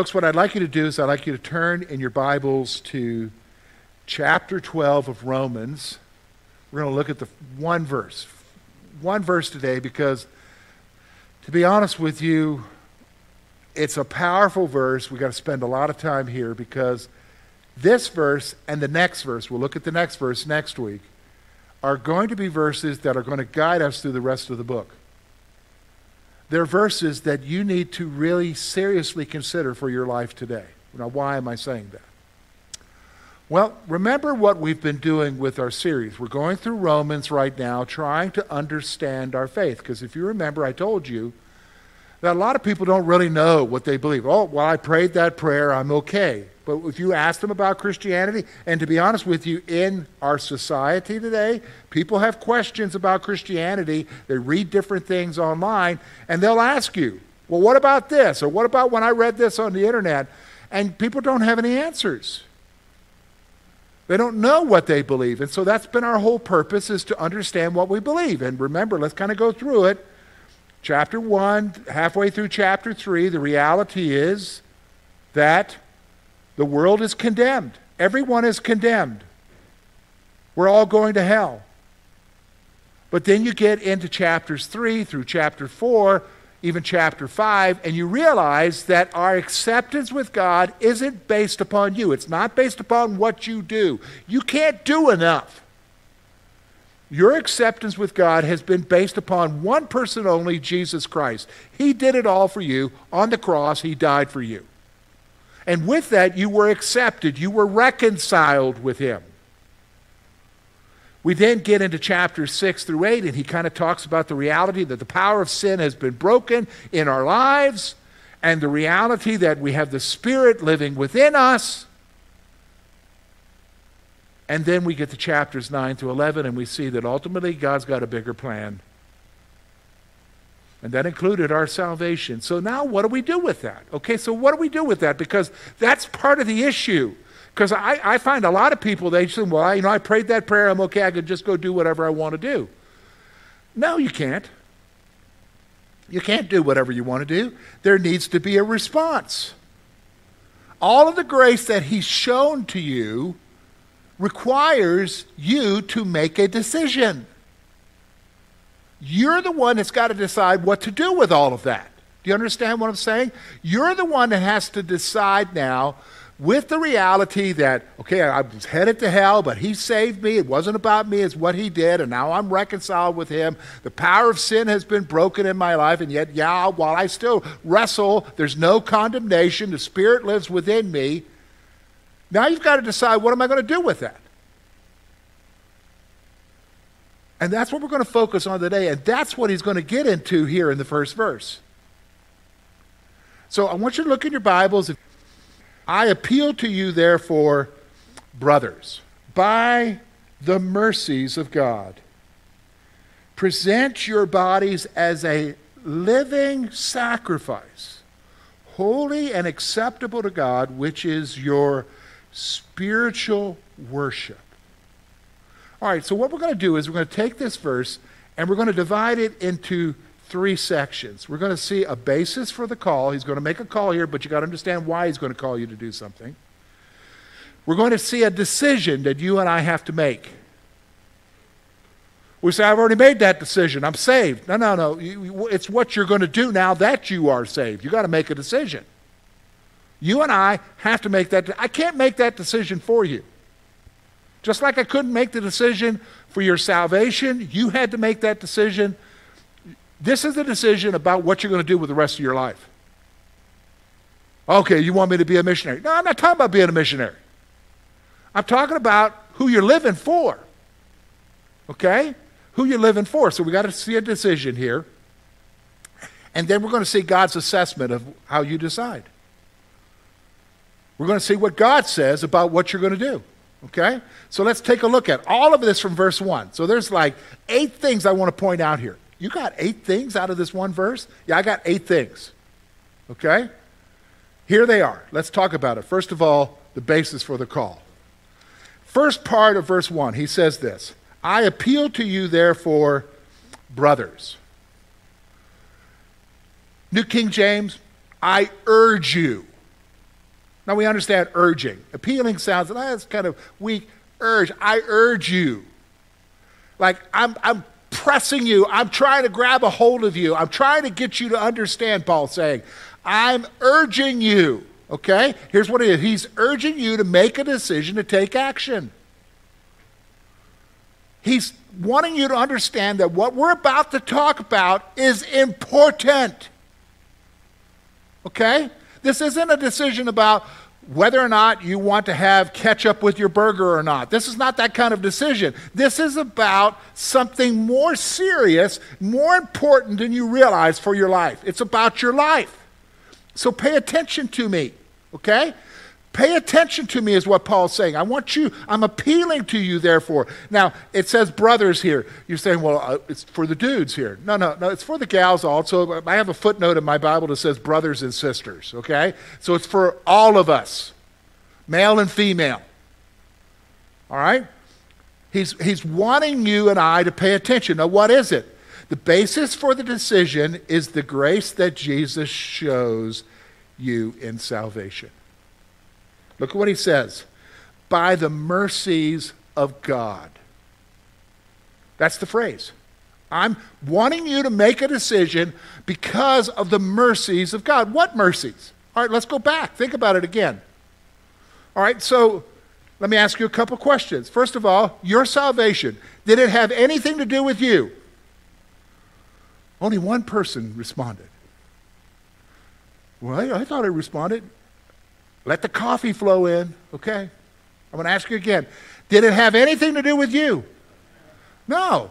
Folks, what I'd like you to do is I'd like you to turn in your Bibles to chapter 12 of Romans. We're going to look at the one verse. One verse today because, to be honest with you, it's a powerful verse. We've got to spend a lot of time here because this verse and the next verse, we'll look at the next verse next week, are going to be verses that are going to guide us through the rest of the book. They're verses that you need to really seriously consider for your life today. Now, why am I saying that? Well, remember what we've been doing with our series. We're going through Romans right now, trying to understand our faith. Because if you remember, I told you that a lot of people don't really know what they believe. Oh, well, I prayed that prayer, I'm okay. But if you ask them about Christianity, and to be honest with you, in our society today, people have questions about Christianity. They read different things online, and they'll ask you, well, what about this? Or what about when I read this on the internet? And people don't have any answers. They don't know what they believe. And so that's been our whole purpose is to understand what we believe. And remember, let's kind of go through it. Chapter 1, halfway through chapter 3, the reality is that the world is condemned. Everyone is condemned. We're all going to hell. But then you get into chapters 3 through chapter 4, even chapter 5, and you realize that our acceptance with God isn't based upon you. It's not based upon what you do. You can't do enough. Your acceptance with God has been based upon one person only, Jesus Christ. He did it all for you. On the cross, He died for you. And with that, you were accepted, you were reconciled with Him. We then get into chapters 6 through 8, and he kind of talks about the reality that the power of sin has been broken in our lives, and the reality that we have the Spirit living within us and then we get to chapters 9 to 11, and we see that ultimately God's got a bigger plan. And that included our salvation. So now what do we do with that? Okay, so what do we do with that? Because that's part of the issue. Because I, I find a lot of people, they say, well, I, you know, I prayed that prayer, I'm okay, I can just go do whatever I want to do. No, you can't. You can't do whatever you want to do. There needs to be a response. All of the grace that He's shown to you requires you to make a decision. You're the one that's got to decide what to do with all of that. Do you understand what I'm saying? You're the one that has to decide now with the reality that, okay, I was headed to hell, but he saved me. It wasn't about me, it's what he did, and now I'm reconciled with him. The power of sin has been broken in my life, and yet, yeah, while I still wrestle, there's no condemnation. The Spirit lives within me. Now you've got to decide what am I going to do with that? And that's what we're going to focus on today. And that's what he's going to get into here in the first verse. So I want you to look in your Bibles. I appeal to you, therefore, brothers, by the mercies of God, present your bodies as a living sacrifice, holy and acceptable to God, which is your spiritual worship. All right, so what we're going to do is we're going to take this verse and we're going to divide it into three sections. We're going to see a basis for the call. He's going to make a call here, but you got to understand why he's going to call you to do something. We're going to see a decision that you and I have to make. We say, I've already made that decision. I'm saved. No, no, no. It's what you're going to do now that you are saved. You've got to make a decision. You and I have to make that. I can't make that decision for you. Just like I couldn't make the decision for your salvation, you had to make that decision. This is the decision about what you're going to do with the rest of your life. Okay, you want me to be a missionary? No, I'm not talking about being a missionary. I'm talking about who you're living for. Okay? Who you're living for. So we got to see a decision here. And then we're going to see God's assessment of how you decide. We're going to see what God says about what you're going to do. Okay? So let's take a look at all of this from verse 1. So there's like eight things I want to point out here. You got eight things out of this one verse? Yeah, I got eight things. Okay? Here they are. Let's talk about it. First of all, the basis for the call. First part of verse 1, he says this I appeal to you, therefore, brothers. New King James, I urge you. Now we understand urging. Appealing sounds, ah, and that's kind of weak. Urge. I urge you. Like I'm, I'm pressing you. I'm trying to grab a hold of you. I'm trying to get you to understand, Paul's saying. I'm urging you. Okay? Here's what He's urging you to make a decision to take action. He's wanting you to understand that what we're about to talk about is important. Okay? This isn't a decision about whether or not you want to have ketchup with your burger or not. This is not that kind of decision. This is about something more serious, more important than you realize for your life. It's about your life. So pay attention to me, okay? Pay attention to me, is what Paul's saying. I want you, I'm appealing to you, therefore. Now, it says brothers here. You're saying, well, uh, it's for the dudes here. No, no, no, it's for the gals also. I have a footnote in my Bible that says brothers and sisters, okay? So it's for all of us, male and female. All right? He's, he's wanting you and I to pay attention. Now, what is it? The basis for the decision is the grace that Jesus shows you in salvation. Look at what he says by the mercies of God. That's the phrase. I'm wanting you to make a decision because of the mercies of God. What mercies? All right, let's go back. Think about it again. All right, so let me ask you a couple questions. First of all, your salvation, did it have anything to do with you? Only one person responded. Well, I thought I responded. Let the coffee flow in, okay? I'm going to ask you again. Did it have anything to do with you? No.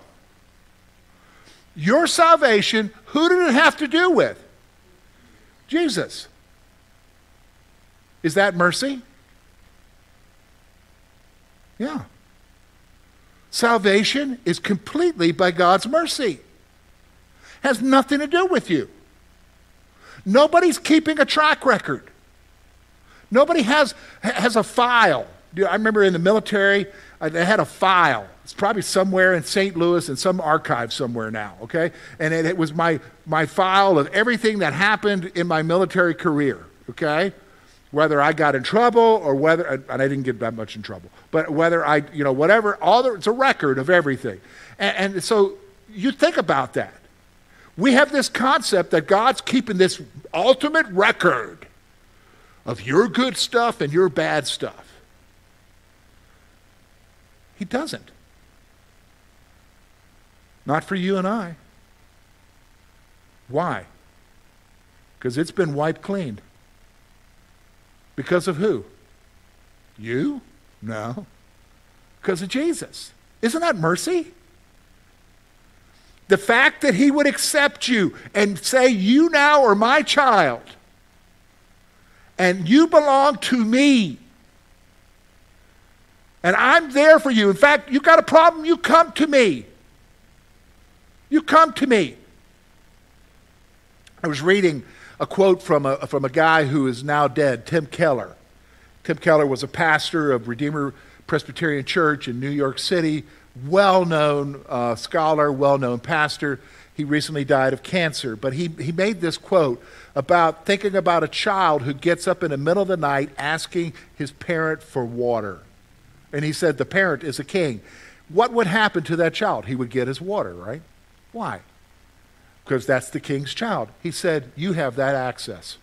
Your salvation, who did it have to do with? Jesus. Is that mercy? Yeah. Salvation is completely by God's mercy. Has nothing to do with you. Nobody's keeping a track record. Nobody has, has a file. I remember in the military, uh, they had a file. It's probably somewhere in St. Louis in some archive somewhere now, okay? And it, it was my, my file of everything that happened in my military career, okay? Whether I got in trouble or whether, and I didn't get that much in trouble, but whether I, you know, whatever, all the, it's a record of everything. And, and so you think about that. We have this concept that God's keeping this ultimate record of your good stuff and your bad stuff. He doesn't. Not for you and I. Why? Because it's been wiped clean. Because of who? You? No. Because of Jesus. Isn't that mercy? The fact that he would accept you and say, You now are my child and you belong to me. And I'm there for you. In fact, you got a problem, you come to me. You come to me. I was reading a quote from a, from a guy who is now dead, Tim Keller. Tim Keller was a pastor of Redeemer Presbyterian Church in New York City, well known uh, scholar, well known pastor. He recently died of cancer, but he, he made this quote about thinking about a child who gets up in the middle of the night asking his parent for water. And he said the parent is a king. What would happen to that child? He would get his water, right? Why? Because that's the king's child. He said, You have that access.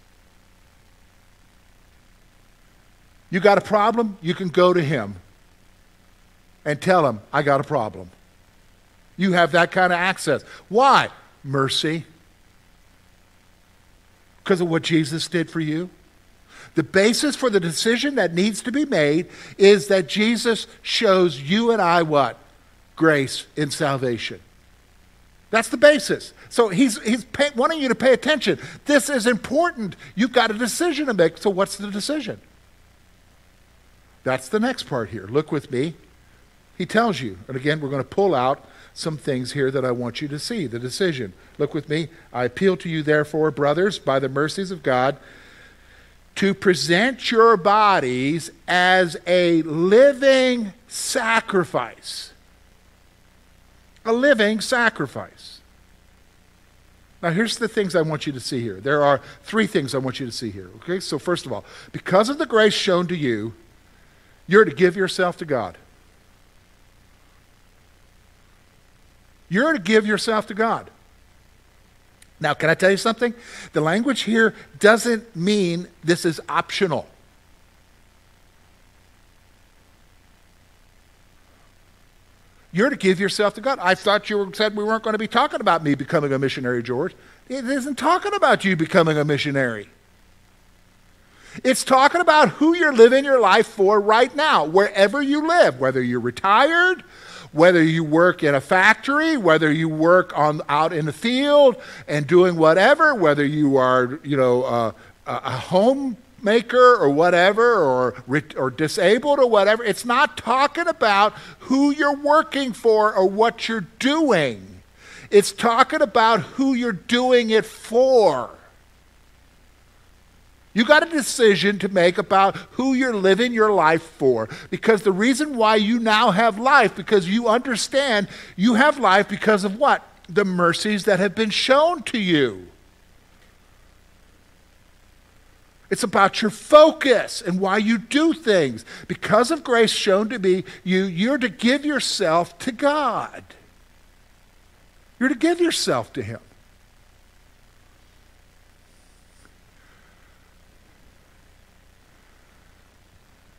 You got a problem? You can go to him and tell him, I got a problem. You have that kind of access. Why? Mercy because of what Jesus did for you? The basis for the decision that needs to be made is that Jesus shows you and I what? Grace in salvation. That's the basis. So he's, he's pay, wanting you to pay attention. This is important. You've got a decision to make. So, what's the decision? That's the next part here. Look with me. He tells you, and again, we're going to pull out some things here that I want you to see the decision. Look with me. I appeal to you, therefore, brothers, by the mercies of God, to present your bodies as a living sacrifice. A living sacrifice. Now, here's the things I want you to see here. There are three things I want you to see here. Okay, so first of all, because of the grace shown to you, you're to give yourself to God. You're to give yourself to God. Now, can I tell you something? The language here doesn't mean this is optional. You're to give yourself to God. I thought you said we weren't going to be talking about me becoming a missionary, George. It isn't talking about you becoming a missionary. It's talking about who you're living your life for right now, wherever you live, whether you're retired, whether you work in a factory, whether you work on, out in the field and doing whatever, whether you are, you know, uh, a homemaker or whatever, or, or disabled or whatever. It's not talking about who you're working for or what you're doing. It's talking about who you're doing it for. You got a decision to make about who you're living your life for. Because the reason why you now have life, because you understand you have life because of what? The mercies that have been shown to you. It's about your focus and why you do things. Because of grace shown to me, you, you're to give yourself to God. You're to give yourself to Him.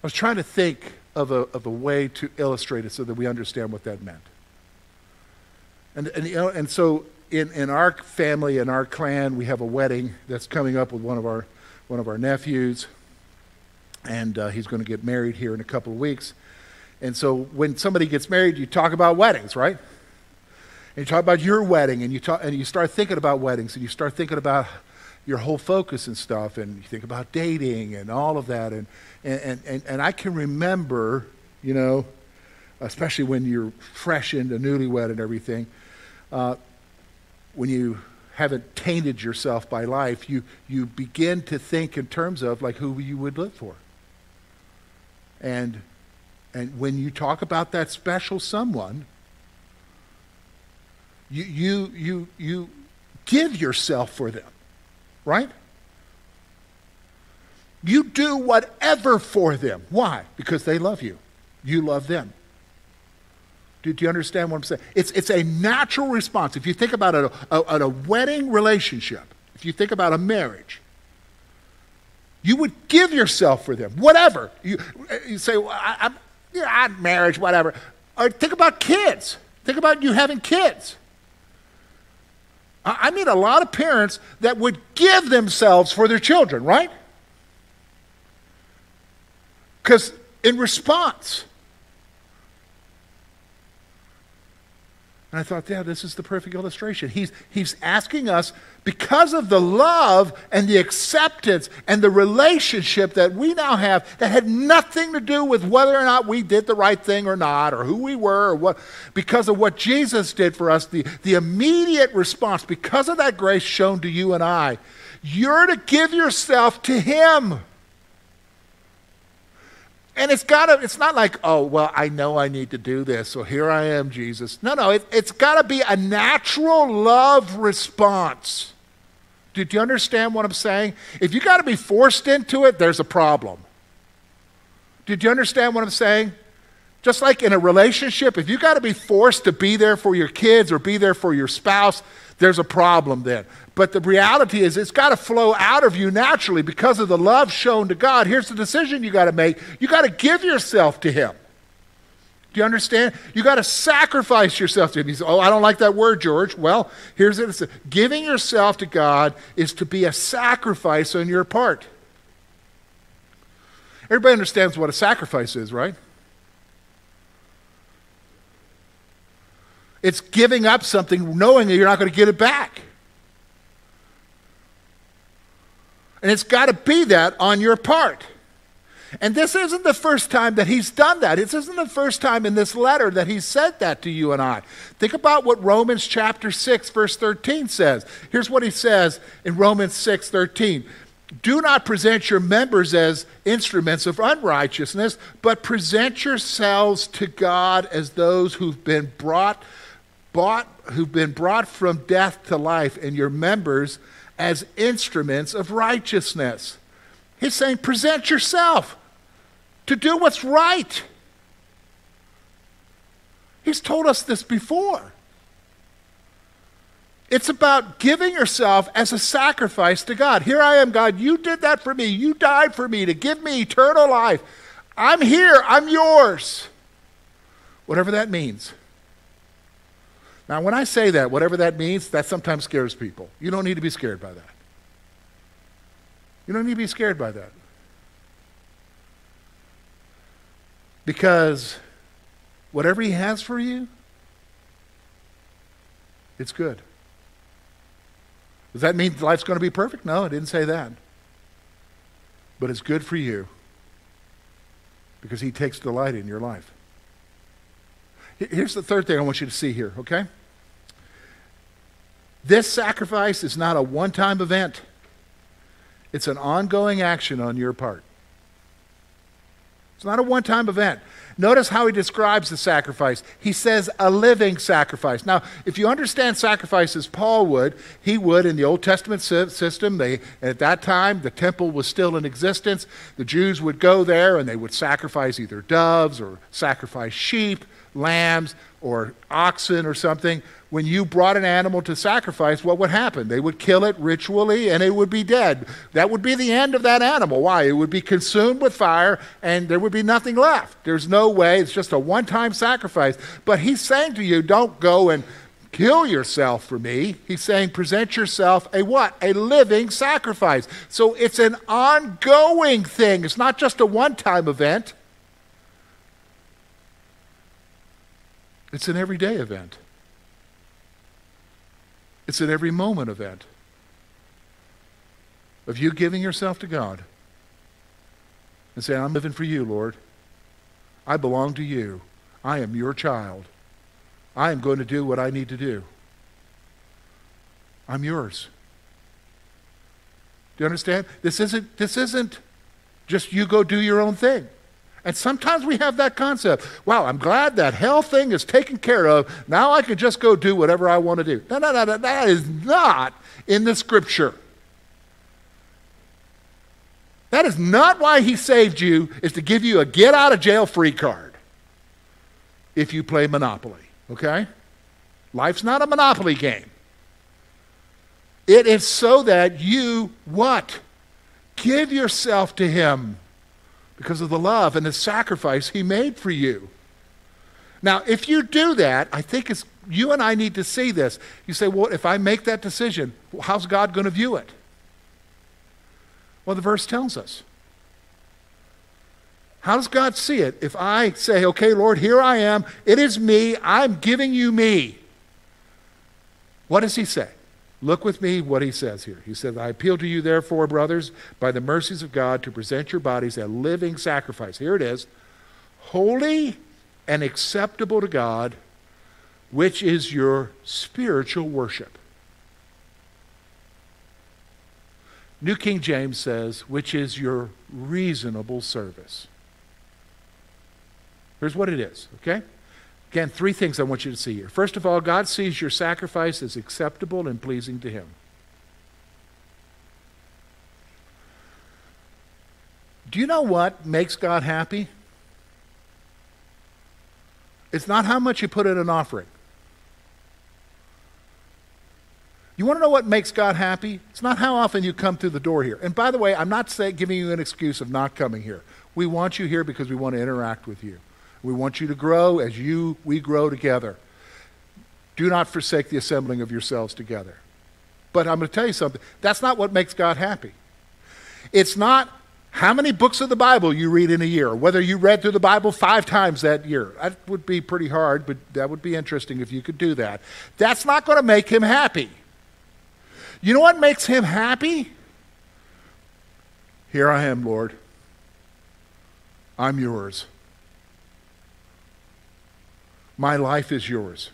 Was trying to think of a, of a way to illustrate it so that we understand what that meant. And, and, you know, and so in, in our family, in our clan, we have a wedding that's coming up with one of our, one of our nephews. And uh, he's going to get married here in a couple of weeks. And so when somebody gets married, you talk about weddings, right? And you talk about your wedding, and you, talk, and you start thinking about weddings, and you start thinking about your whole focus and stuff, and you think about dating and all of that. And, and, and, and I can remember, you know, especially when you're fresh into newlywed and everything, uh, when you haven't tainted yourself by life, you, you begin to think in terms of like who you would live for. And, and when you talk about that special someone, you, you, you, you give yourself for them right? You do whatever for them. Why? Because they love you. You love them. Do, do you understand what I'm saying? It's, it's a natural response. If you think about a, a, a wedding relationship, if you think about a marriage, you would give yourself for them, whatever. You, you say, well, I, am yeah, marriage, whatever. Or think about kids. Think about you having kids. I mean, a lot of parents that would give themselves for their children, right? Because in response, And I thought, yeah, this is the perfect illustration. He's, he's asking us, because of the love and the acceptance and the relationship that we now have, that had nothing to do with whether or not we did the right thing or not, or who we were, or what, because of what Jesus did for us, the, the immediate response, because of that grace shown to you and I, you're to give yourself to Him. And it's got to, it's not like, oh, well, I know I need to do this, so here I am, Jesus. No, no, it, it's got to be a natural love response. Did you understand what I'm saying? If you got to be forced into it, there's a problem. Did you understand what I'm saying? Just like in a relationship, if you got to be forced to be there for your kids or be there for your spouse, there's a problem then. But the reality is, it's got to flow out of you naturally because of the love shown to God. Here's the decision you got to make you got to give yourself to Him. Do you understand? You got to sacrifice yourself to Him. He says, Oh, I don't like that word, George. Well, here's it. Giving yourself to God is to be a sacrifice on your part. Everybody understands what a sacrifice is, right? It's giving up something knowing that you're not going to get it back. And it's got to be that on your part. And this isn't the first time that he's done that. This isn't the first time in this letter that he said that to you and I. Think about what Romans chapter 6 verse 13 says. Here's what he says in Romans 6 13. Do not present your members as instruments of unrighteousness, but present yourselves to God as those who've been brought bought, who've been brought from death to life, and your members as instruments of righteousness. He's saying, present yourself to do what's right. He's told us this before. It's about giving yourself as a sacrifice to God. Here I am, God. You did that for me. You died for me to give me eternal life. I'm here. I'm yours. Whatever that means. Now, when I say that, whatever that means, that sometimes scares people. You don't need to be scared by that. You don't need to be scared by that. Because whatever He has for you, it's good. Does that mean life's going to be perfect? No, I didn't say that. But it's good for you because He takes delight in your life. Here's the third thing I want you to see here, okay? This sacrifice is not a one time event, it's an ongoing action on your part. It's not a one time event. Notice how he describes the sacrifice. He says a living sacrifice. Now, if you understand sacrifice as Paul would, he would in the Old Testament system. They, at that time, the temple was still in existence. The Jews would go there and they would sacrifice either doves or sacrifice sheep, lambs, or oxen or something when you brought an animal to sacrifice, what would happen? They would kill it ritually and it would be dead. That would be the end of that animal. Why? It would be consumed with fire and there would be nothing left. There's no way. It's just a one time sacrifice. But he's saying to you, don't go and kill yourself for me. He's saying, present yourself a what? A living sacrifice. So it's an ongoing thing. It's not just a one time event, it's an everyday event. It's an every moment event of you giving yourself to God and saying, I'm living for you, Lord. I belong to you. I am your child. I am going to do what I need to do. I'm yours. Do you understand? This isn't, this isn't just you go do your own thing. And sometimes we have that concept. Wow, I'm glad that hell thing is taken care of. Now I can just go do whatever I want to do. No, no, no, no that is not in the scripture. That is not why he saved you, is to give you a get out of jail free card if you play Monopoly, okay? Life's not a Monopoly game. It is so that you what? Give yourself to him because of the love and the sacrifice he made for you. Now, if you do that, I think it's you and I need to see this. You say, well, if I make that decision, how's God going to view it? Well, the verse tells us. How does God see it? If I say, okay, Lord, here I am, it is me, I'm giving you me. What does he say? Look with me what he says here. He says, I appeal to you, therefore, brothers, by the mercies of God, to present your bodies a living sacrifice. Here it is holy and acceptable to God, which is your spiritual worship. New King James says, which is your reasonable service. Here's what it is, okay? Again, three things I want you to see here. First of all, God sees your sacrifice as acceptable and pleasing to Him. Do you know what makes God happy? It's not how much you put in an offering. You want to know what makes God happy? It's not how often you come through the door here. And by the way, I'm not giving you an excuse of not coming here. We want you here because we want to interact with you. We want you to grow as you we grow together. Do not forsake the assembling of yourselves together. But I'm going to tell you something. That's not what makes God happy. It's not how many books of the Bible you read in a year, whether you read through the Bible five times that year. That would be pretty hard, but that would be interesting if you could do that. That's not going to make him happy. You know what makes him happy? Here I am, Lord. I'm yours. My life is yours.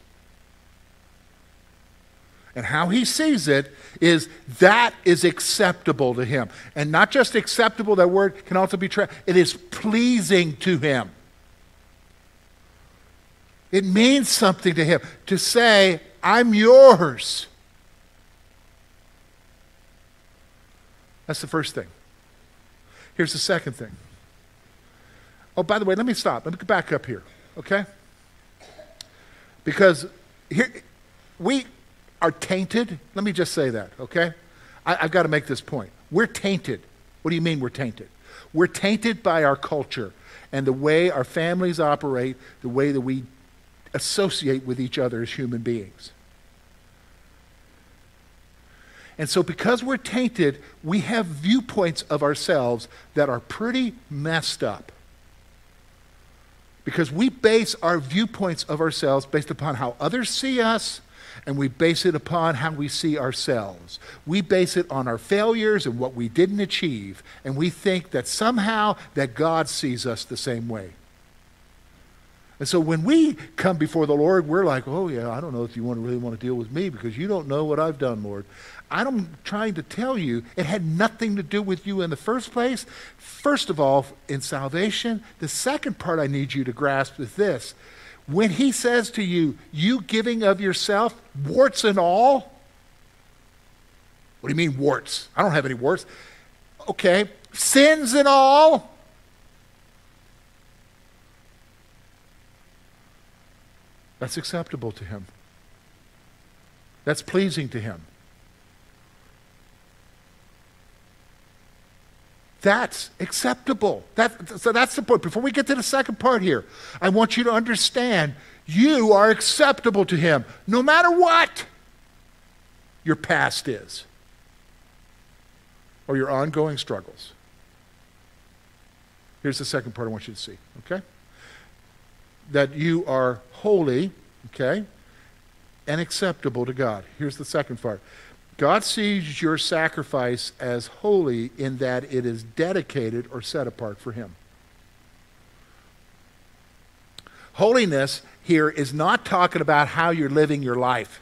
And how he sees it is that is acceptable to him. And not just acceptable, that word can also be, tra- it is pleasing to him. It means something to him to say, I'm yours. That's the first thing. Here's the second thing. Oh, by the way, let me stop. Let me go back up here, okay? Because here, we are tainted. Let me just say that, okay? I, have got to make this point. We're tainted. What do you mean we're tainted? We're tainted by our culture and the way our families operate, the way that we associate with each other as human beings. And so, because we're tainted, we have viewpoints of ourselves that are pretty messed up. Because we base our viewpoints of ourselves based upon how others see us, and we base it upon how we see ourselves. We base it on our failures and what we didn't achieve, and we think that somehow that God sees us the same way. And so when we come before the Lord, we're like, oh, yeah, I don't know if you want to really want to deal with me because you don't know what I've done, Lord. I'm trying to tell you it had nothing to do with you in the first place. First of all, in salvation, the second part I need you to grasp is this. When he says to you, you giving of yourself, warts and all, what do you mean warts? I don't have any warts. Okay, sins and all. That's acceptable to him. That's pleasing to him. That's acceptable. That, so that's the point. Before we get to the second part here, I want you to understand you are acceptable to Him no matter what your past is or your ongoing struggles. Here's the second part I want you to see, okay? That you are holy, okay, and acceptable to God. Here's the second part God sees your sacrifice as holy in that it is dedicated or set apart for Him. Holiness here is not talking about how you're living your life.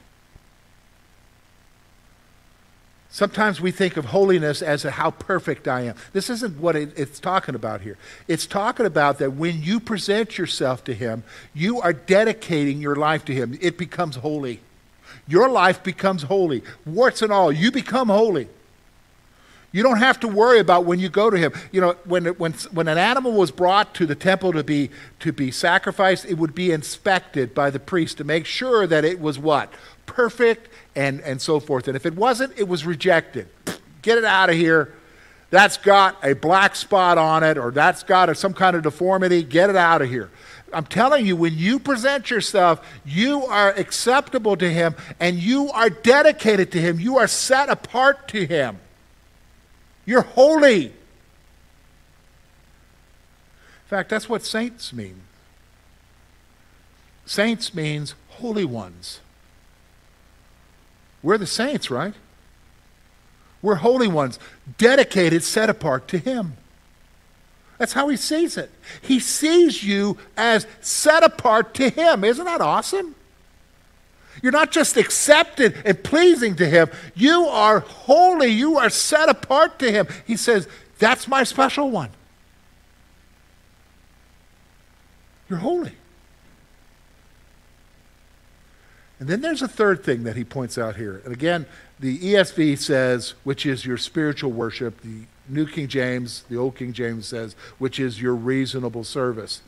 Sometimes we think of holiness as how perfect I am. This isn't what it, it's talking about here. It's talking about that when you present yourself to Him, you are dedicating your life to Him. It becomes holy your life becomes holy. Warts and all, you become holy. You don't have to worry about when you go to him. You know, when, when, when an animal was brought to the temple to be, to be sacrificed, it would be inspected by the priest to make sure that it was what? Perfect and, and so forth. And if it wasn't, it was rejected. Get it out of here. That's got a black spot on it, or that's got some kind of deformity. Get it out of here. I'm telling you, when you present yourself, you are acceptable to Him and you are dedicated to Him. You are set apart to Him. You're holy. In fact, that's what saints mean. Saints means holy ones. We're the saints, right? We're holy ones, dedicated, set apart to Him. That's how he sees it. He sees you as set apart to him. Isn't that awesome? You're not just accepted and pleasing to him, you are holy. You are set apart to him. He says, That's my special one. You're holy. And then there's a third thing that he points out here. And again, the ESV says, which is your spiritual worship. The New King James, the Old King James says, which is your reasonable service.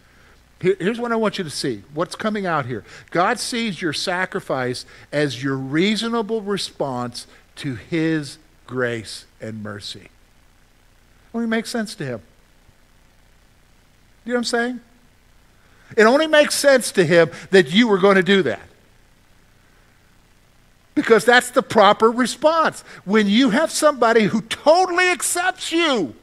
here's what I want you to see. What's coming out here? God sees your sacrifice as your reasonable response to His grace and mercy. Only makes sense to Him. You know what I'm saying? It only makes sense to Him that you were going to do that. Because that's the proper response. When you have somebody who totally accepts you,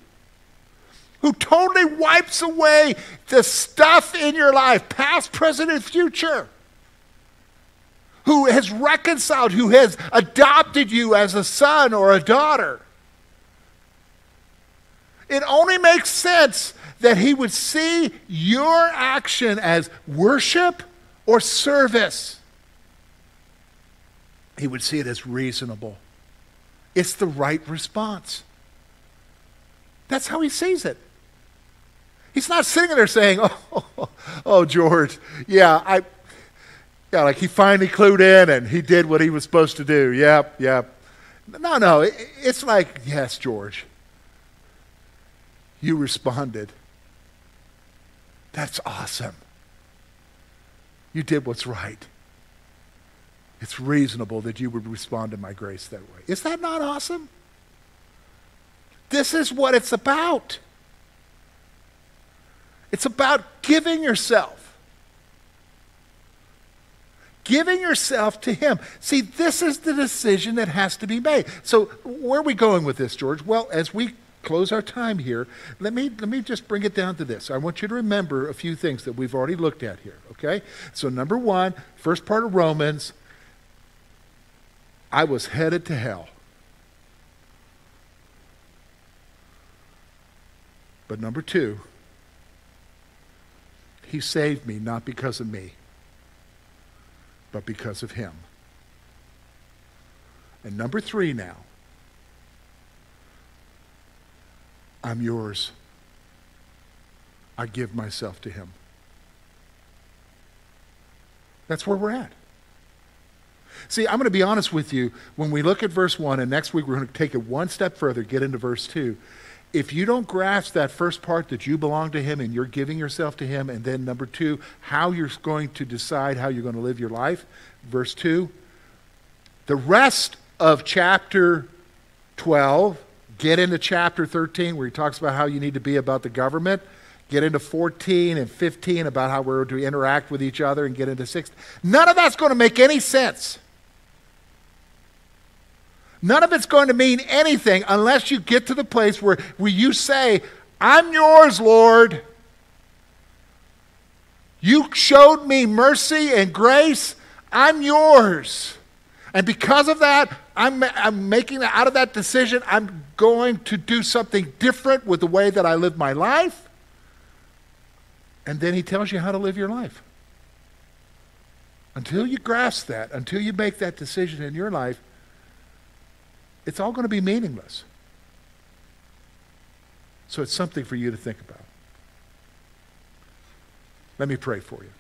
who totally wipes away the stuff in your life, past, present, and future, who has reconciled, who has adopted you as a son or a daughter. It only makes sense that he would see your action as worship or service he would see it as reasonable. It's the right response. That's how he sees it. He's not sitting there saying, Oh, oh George, yeah, I, Yeah, like he finally clued in and he did what he was supposed to do. Yep, yep. No, no, it, it's like, yes, George. You responded. That's awesome. You did what's right. It's reasonable that you would respond to my grace that way. Is that not awesome? This is what it's about. It's about giving yourself. Giving yourself to Him. See, this is the decision that has to be made. So, where are we going with this, George? Well, as we close our time here, let me, let me just bring it down to this. I want you to remember a few things that we've already looked at here, okay? So, number one, first part of Romans, I was headed to hell. But number two, he saved me not because of me, but because of him. And number three now, I'm yours. I give myself to him. That's where we're at. See, I'm going to be honest with you. When we look at verse 1, and next week we're going to take it one step further, get into verse 2. If you don't grasp that first part that you belong to Him and you're giving yourself to Him, and then number two, how you're going to decide how you're going to live your life, verse 2, the rest of chapter 12, get into chapter 13 where he talks about how you need to be about the government get into 14 and 15 about how we're to interact with each other and get into 16 none of that's going to make any sense None of it's going to mean anything unless you get to the place where, where you say, I'm yours, Lord. You showed me mercy and grace. I'm yours. And because of that, I'm, I'm making out of that decision, I'm going to do something different with the way that I live my life. And then he tells you how to live your life. Until you grasp that, until you make that decision in your life, it's all going to be meaningless. So it's something for you to think about. Let me pray for you.